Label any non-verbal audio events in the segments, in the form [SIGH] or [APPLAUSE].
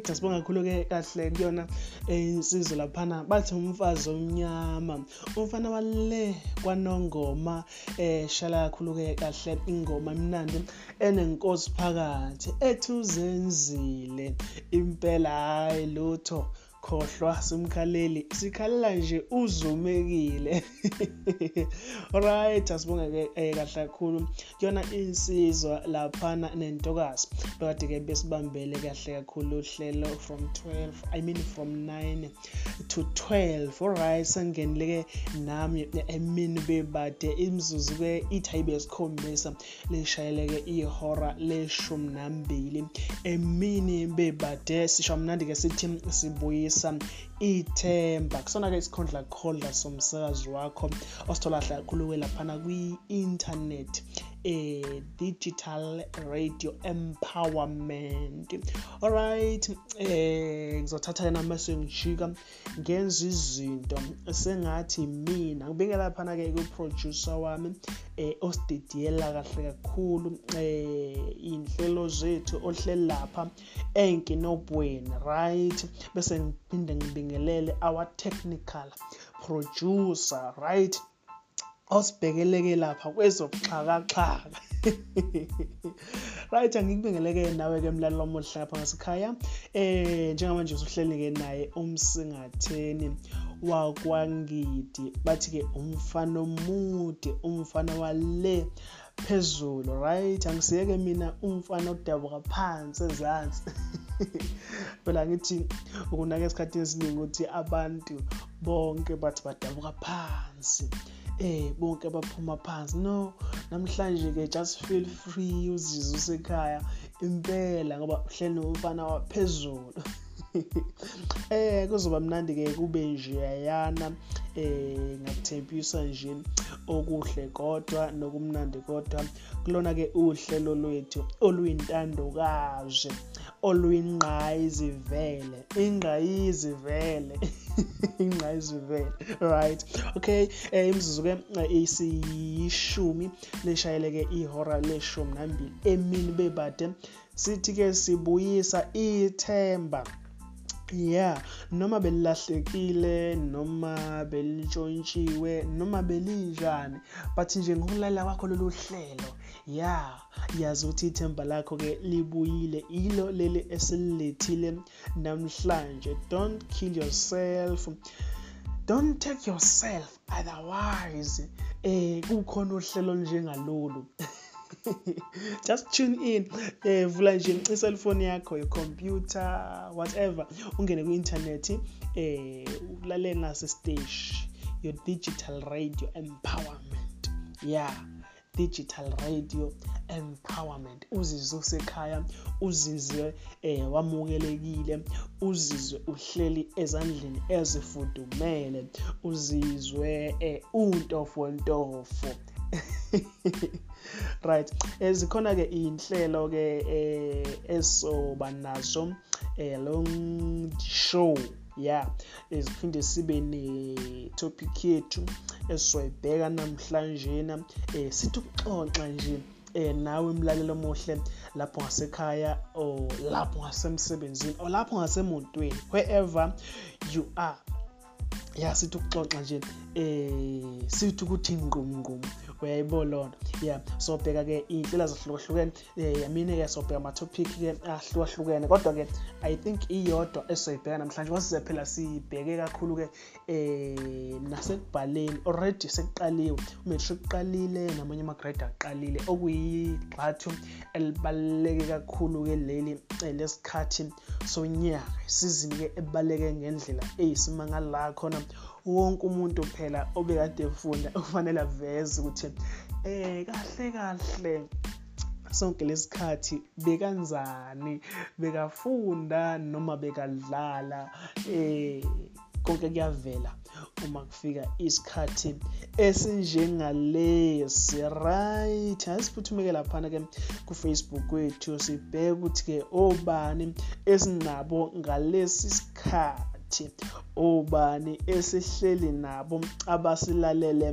right asibonga kakhulu-ke kahle kuyona insizwa laphana. Bathi umfazi omnyama umfana wale kwanongoma um shala kakhulu-ke kahle ingoma imnandi enenkosi phakathi ethuzenzile impela hhayi lutho. Khohlwa simkhaleli sikhalela nje uzumekile. [LAUGHS] Alright asibonge ke kahle kakhulu. Kuyona insizwa laphana nentokazi. Bekade ke besibambele kahle kakhulu uhlelo from 12 i mean from 9 to 12 alright sangenile ke nami emini bebade imzuzu ke ithi ayibe isikhombisa lishayele ke ihora leshumi nambili. Emini bebade sisho mnandi ke sithi sibuyisa ithemba. Kusona-ke isikhondla khodla somsakazi wakho osithola kakhulu-ke laphana kwi-internet eh digital radio empowerment. Alright eh ngizothatha ke nami sengijika ngenza izinto sengathi mina ngibike laphana ke ku-producer wami eh osididiyela kahle kakhulu eh inhlelo zethu ohleli lapha enkinobweni right? Bese ngiphinde ngibingelele our technical producer right? Osibhekeleke lapha kwezobuxhakaxhaka. Right angikubingeleke nawe-ke mlali wami ohle lapha ngasekhaya. Eh njengamanje usuhleli-ke naye umsingatheni wakwangidi. Bathi-ke umfana omude umfana wale phezulu right? Angisiyeke mina umfana odabuka phansi ezansi. Phela ngithi ukunake esikhathini esiningi ukuthi abantu bonke bathi badabuka phansi. Eh bonke baphuma phansi. No namhlanje ke just feel free uzizwe usekhaya impela ngoba uhleli nomfana waphezulu. [LAUGHS] [LAUGHS] eh kuzoba mnandi ke kube nje yana eh ngakuthembisa nje okuhle kodwa nokumnandi kodwa. Kulona ke uhlelo lwethu oluyintandokazi oluyingqayizivele ingqayizivele [LAUGHS] ingqayizivele right? Okay eh imzuzu ke isiyishumi leshayele ke ihora leshumi nambili emini bebade sithi ke sibuyisa ithemba. Yeah noma belilahlekile noma belitshontshiwe noma belinjani but nje ngokulalela kwakho lolu hlelo ya yazi ukuthi ithemba lakho ke libuyile ilo leli esililethile namhlanje. Don't kill yourself. Don't take yourself otherwise. Eh kukhona uhlelo njengalolu [LAUGHS] [LAUGHS] just tune in. Eh vula nje iselfoni yakho icomputer whatever. Ungene ku-internet eh ulalela nase stage your digital radio empowerment. Yeah digital radio empowerment. Uzizwe usekhaya uzizwe eh wamukelekile uzizwe uhleli ezandleni ezifudumele uzizwe eh untofontofo [LAUGHS] right. Zikhona ke inhlelo ke eh esoba nazo eh long show. Yeah siphinde sibe ne topic yethu esizoyibheka namhlanje na eh sithi ukuxoxa nje eh nawe umlalelo omuhle lapho ngasekhaya o lapho ngasemsebenzini o lapho ngasemontweni wherever you are. Ya sithi ukuxoxa nje eh sithi ukuthi ngqumngqum uyayibona lona yeah sobheka ke iy'nhlelo zahlukahlukene eh yamine ke sobheka ama-topic ke ahlukahlukene. Kodwa ke i think iyodwa esizoyibheka namhlanje kwasize phela sibheke kakhulu ke eh nasekubhaleni already sekuqaliwe. Umatric uqalile namanye ama-grade aqalile okuyigxathu elibaluleke kakhulu ke leli lesikhathi sonyaka isizini ke ebaluleke ngendlela eyisimangalo la khona wonke umuntu phela obekade efunda kufanele aveze ukuthi eh kahle kahle. Sonke lesikhathi bekanzani bekafunda noma bekadlala eh konke kuyavela uma kufika isikhathi esinjengalesi. Right asiphuthumeke laphana ke ku-facebook kwethu sibheke ukuthi-ke obani esinabo ngalesi sikhathi. Obani esihleli nabo abasilalele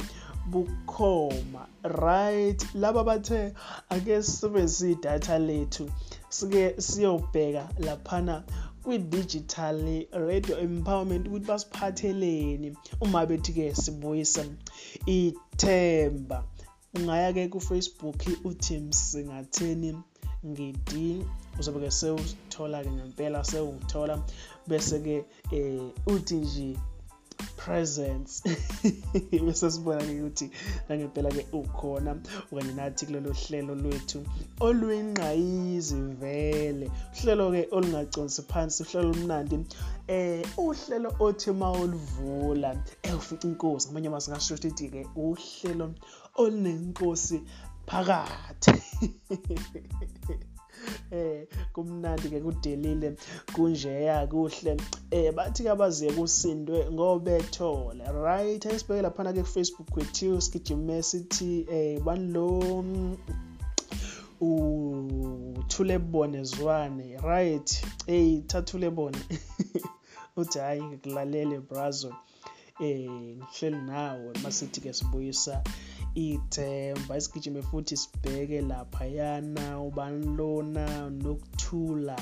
bukhoma right? Laba bathe ake sisebenzise idatha lethu sike siyobheka laphana kwi-digital radio empowerment ukuthi basiphatheleni. Uma bethi-ke sibuyisa ithemba ungaya-ke ku-facebook uthi msingatheni ngidi uzobe-ke sewuthola-ke ngempela sewuthola bese-ke um uthi nje presence. [LAUGHS] Bese sibona-ke ukuthi nangempela-ke ukhona okanye nathi kulolo hlelo lwethu oluyingqayizi vele. Uhlelo-ke olungaconsi phansi uhlelo olumnandi eh uhlelo othi uma ulivula ewufica inkosi. Ngamanye amazwi ngasho ukuthi-ke uhlelo olunenkosi phakathi. [LAUGHS] eh kumnandi ke kudelile kunjeya kuhle. Eh bathi ke abaziye kusindwe ngobethole right ayisibheke laphana ke Facebook kwethu sigijime sithi eh banlo uthule bone zwane right hey thathule bone. [LAUGHS] Uthi hayi ngikulalele brazo. Eh ngihleli nawe masithi ke sibuyisa ithemba isigijime futhi sibheke laphayana ubani lona nokuthula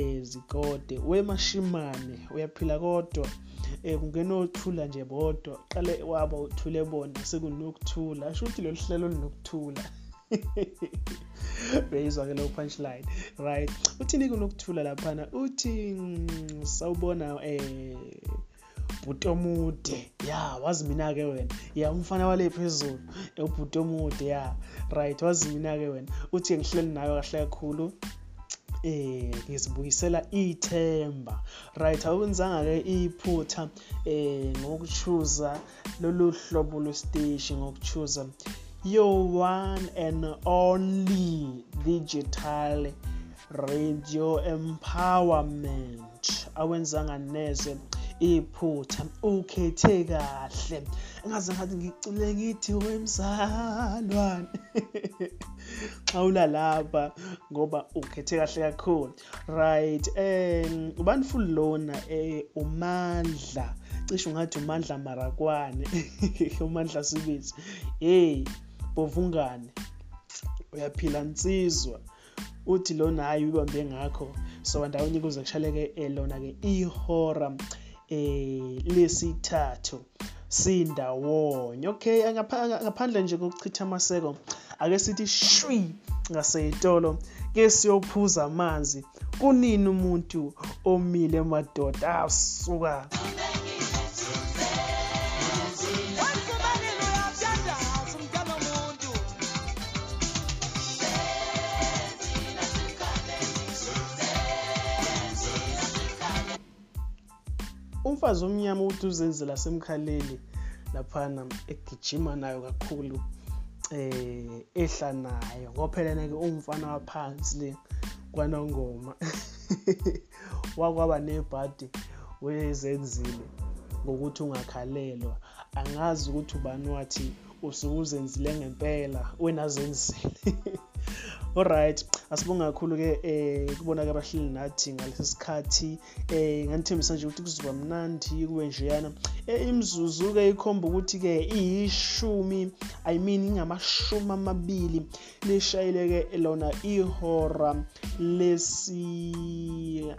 ezikode eh, wemashimane uyaphila kodwa. Eh kungena othula nje bodwa. Qale waba uthule bona sekunokuthula. Asho ukuthi lolu hlelo linokuthula [LAUGHS] beyizwa ke lo punchline right? Uthini kunokuthula laphana uthi mm, sawubona eh ubhuti omude ya wazi mina-ke wena. Ya umfana wale phezulu. Ubhuti omude ya. Right wazi mina-ke wena. Uthi ngihleli nayo kahle kakhulu. Eh ngizibuyisela ithemba. Right awenzanga-ke iphutha eh ngokuchuza lolu hlobo lwesiteshi ngokuchuza your one and only digital radio empowerment. Awenzanga neze iphutha. Ukhethe kahle. Engaze ngathi ngicule ngithi wemzalwane. [LAUGHS] Xa ulalapha ngoba ukhethe kahle kakhulu. Right um ubani full lona um umandla? Cishe ungathi umandla marakwane. [LAUGHS] Umandla sibizi hey bovungane. Uyaphila nsizwa. Uthi lona hayi ubambe ngakho. So ndawonye kuze kushaleke eh, lona-ke ihora. eh lesithathu sindawonye okay? Ngaphandle nje kokuchitha amaseko ake sithi shwi ngaseyitolo ke siyophuza amanzi. Kunini umuntu omile madoda? Asuka. Umfazi omnyama ukuthi uzenzela semkhaleli laphana egijima nayo kakhulu eh ehla nayo. Ngophelana-ke umfana waphansi le kwanongoma. [LAUGHS] Wakwaba nebhadi wezenzile ngokuthi ungakhalelwa. Angazi ukuthi ubani wathi usuke uzenzile ngempela wena zenzile [LAUGHS] alright asibonga kakhulu-ke um kubona-ke abahleli nathi ngalesi sikhathi. Um nganithembisa nje ukuthi kuzoba mnandi kube njeyana um imzuzu-ke ikhomba ukuthi-ke iyishumi i mean ingamashumi amabili. Lishayile-ke lona ihora lesi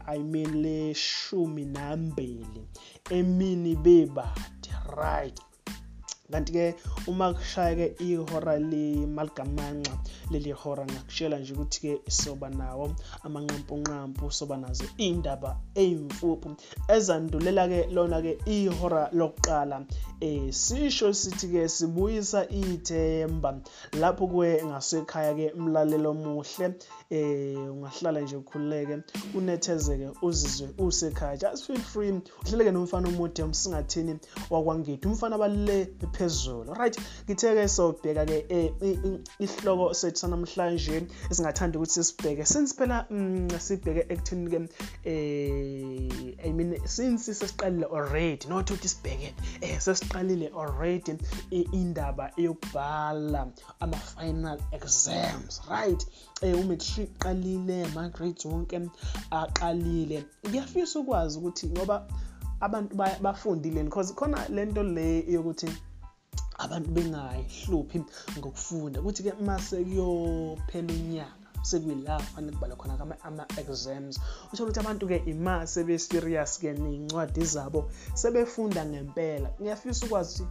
i mean leshumi nambili. Emini bebade right. Kanti-ke uma kushaya-ke ihora lemaligamanxa leli hora ngakutshela nje ukuthi-ke soba nawo amanqampunqampu soba nazo iy'ndaba ey'mfuphu ezandulela-ke lona-ke ihora lokuqala. Eh sisho sithi-ke sibuyisa ithemba lapho kuwe ngasekhaya-ke mlalelo omuhle. Eh ungahlala nje ukhululeke unethezeke uzizwe usekhaya. Just feel free uhleleke nomfana omude msingathini wakwangithi umfana balule phezulu. Right ngithe-ke sobheka-ke eh, isihloko sethu sanamhlanje esingathanda ukuthi sisibheke since phela mm, sibheke ekutheni-ke eh, i mean since sesiqalile already not ukuthi sibheke eh, sesiqalile already indaba yokubhala ama-final exams. Right eh, umatric qalile ama-grades wonke aqalile ngiyafisa ukwazi ukuthi ngoba abantu bafundile because khona lento le yokuthi abantu bengayihluphi ngokufunda. Ukuthi-ke mase kuyophela unyaka sekuyila fanele kubhalwe khona ama-exams uthole ukuthi abantu-ke ima sebe-serious-ke ney'ncwadi zabo sebefunda ngempela. Ngiyafisa ukwazi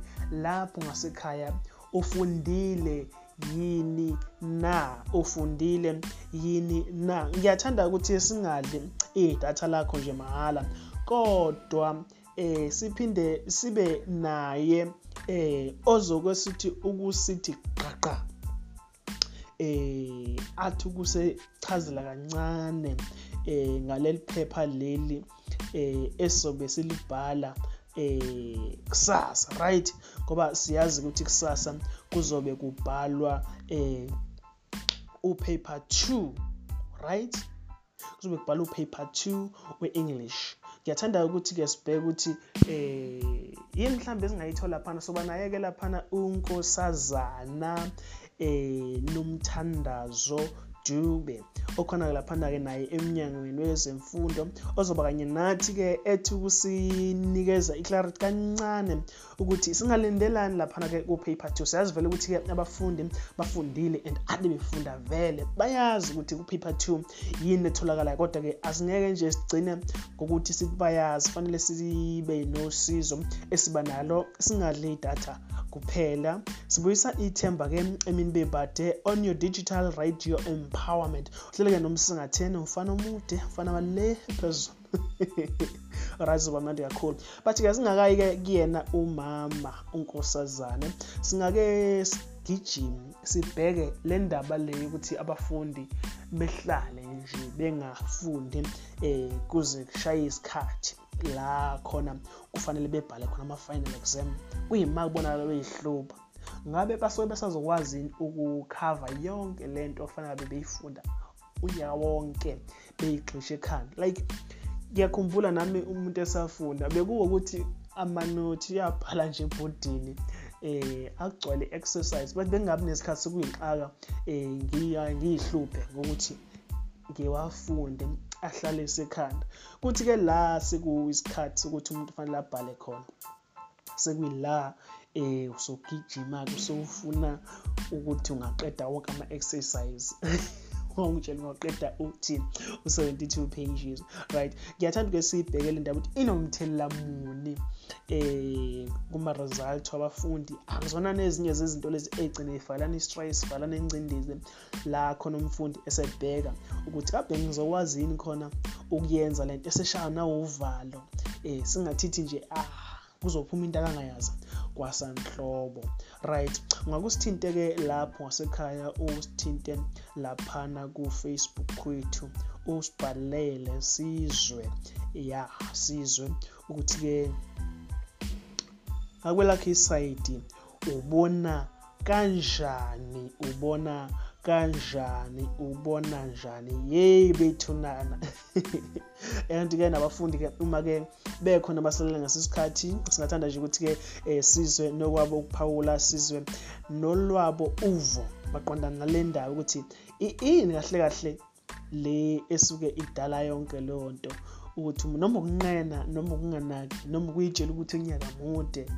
lapho ngasekhaya ufundile yini na? Ufundile yini na? Ngiyathanda ukuthi singadli idatha lakho nje mahhala kodwa eh siphinde sibe naye eh ozokwesithi ukusithi qaqa eh athi kusechazela kancane eh ngaleli phepha leli eh esobe silibhala eh kusasa right? Ngoba siyazi ukuthi kusasa kuzobe kubhalwa eh upaper 2 right? Kuzobe kubhalwa upaper 2 we-english. Ngiyathanda ukuthi-ke sibheke ukuthi eh yini mhlawumbe esingayithola phana? Soba naye-ke laphana unkosazana um nomthandazo Dube okhona laphana-ke naye emnyangweni wezemfundo ozoba kanye nathi-ke ethi ukusinikeza iclarity kancane ukuthi singalindelani laphana-ke ku-paper two. Siyazi vele ukuthi-ke abafundi bafundile and ade befunda vele. Bayazi ukuthi ku-paper two yini etholakalayo kodwa-ke asingeke nje sigcine ngokuthi sibayazi fanele sibe nosizo esiba nalo singadli idatha kuphela. Sibuyisa ithemba-ke emini bebade on your digital radio empowerment. Uhleleke nomsingatheni umfana omude umfana wale phezulu [LAUGHS] right zoba mnandi kakhulu. But-ke singakayi-ke kuyena umama unkosazane. Singake sigijime sibheke le ndaba le yokuthi abafundi behlale nje bengafundi um kuze kushaye isikhathi la khona kufanele bebhale khona ama-final exam. Kuyima kubonakala beyihlupha. Ngabe basuke besazokwazi ukukhava yonke lento okufanele bebeyifunda unyaka wonke beyigxisha ekhanda? Like ngiyakhumbula nami umuntu esafunda bekuwo ukuthi amanothi uyabhala nje ebhodini eh agcwele exercise but bengabi nesikhathi sokuyixaka eh ngiyihluphe ngokuthi ngiwafunde ahlale esekhanda. Kuthi-ke la sekuyisikhathi sokuthi umuntu kufanele abhale khona. Sekuyila eh usogijima-ke usufuna ukuthi ungaqeda wonke ama-exercise. [LAUGHS] Ungitshela ungaqeda uthini u-72 pages right? Ngiyathanda ukuthi siyibhekele indaba ukuthi inomthelela muni eh kuma-result wabafundi. Akuzona nezinye zezinto lezi ey'gcine y'falana i-stress falana ingcindezi la khona umfundi esebheka ukuthi kabe ngizokwazi yini khona ukuyenza lento eseshaya nawuvalo eh singathithi nje ah kuzophuma into akangayazi kwasanhlobo. Right ungakusithinte-ke lapho ngasekhaya usithinte laphana ku-facebook kwethu usibhalele sizwe. Ya sizwe ukuthi-ke akwelakho isayidi ubona kanjani ubona kanjani ubona njani? Yeyi bethunana. [LAUGHS] And-ke nabafundi-ke uma-ke bekhona abasalele ngasesikhathi singathanda nje ukuthi-ke um sizwe nokwabo ukuphawula sizwe nolwabo uvo maqondana nale ndaba ukuthi ini kahle kahle le esuke idala yonke leyo nto. Ukuthi noma ukunqena noma ukunganaki noma ukuyitshela ukuthi unyaka mude. [LAUGHS]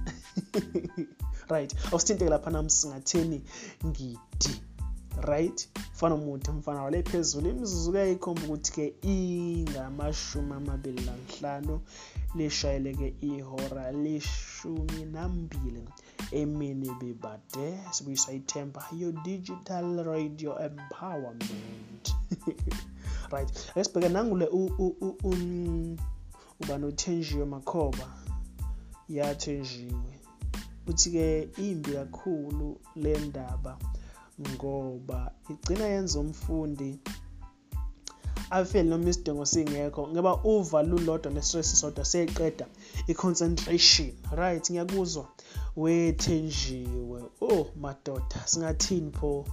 Right. Awusithinte laphana msingatheni ngidi. Right mfana omude mfana wale phezulu. Imizuzu kuyayikhomba ukuthi-ke ingamashumi amabili nanhlanu lishayeleke ihora leshumi nambili emini bebade. Sibuyisa ithemba yo-digital radio empowerment. [LAUGHS] Right. Ake sibheke nangule uba nothenjiwe makhoba yathenjiwe. Uthi-ke imbi kakhulu le ndaba. Ngoba igcina yenza umfundi afele noma isidingo singekho ngoba uva lulodwa nestress sodwa seyiqeda i-concentration. Right ngiyakuzwa. Wethenjiwe. Oh madoda singathini pho?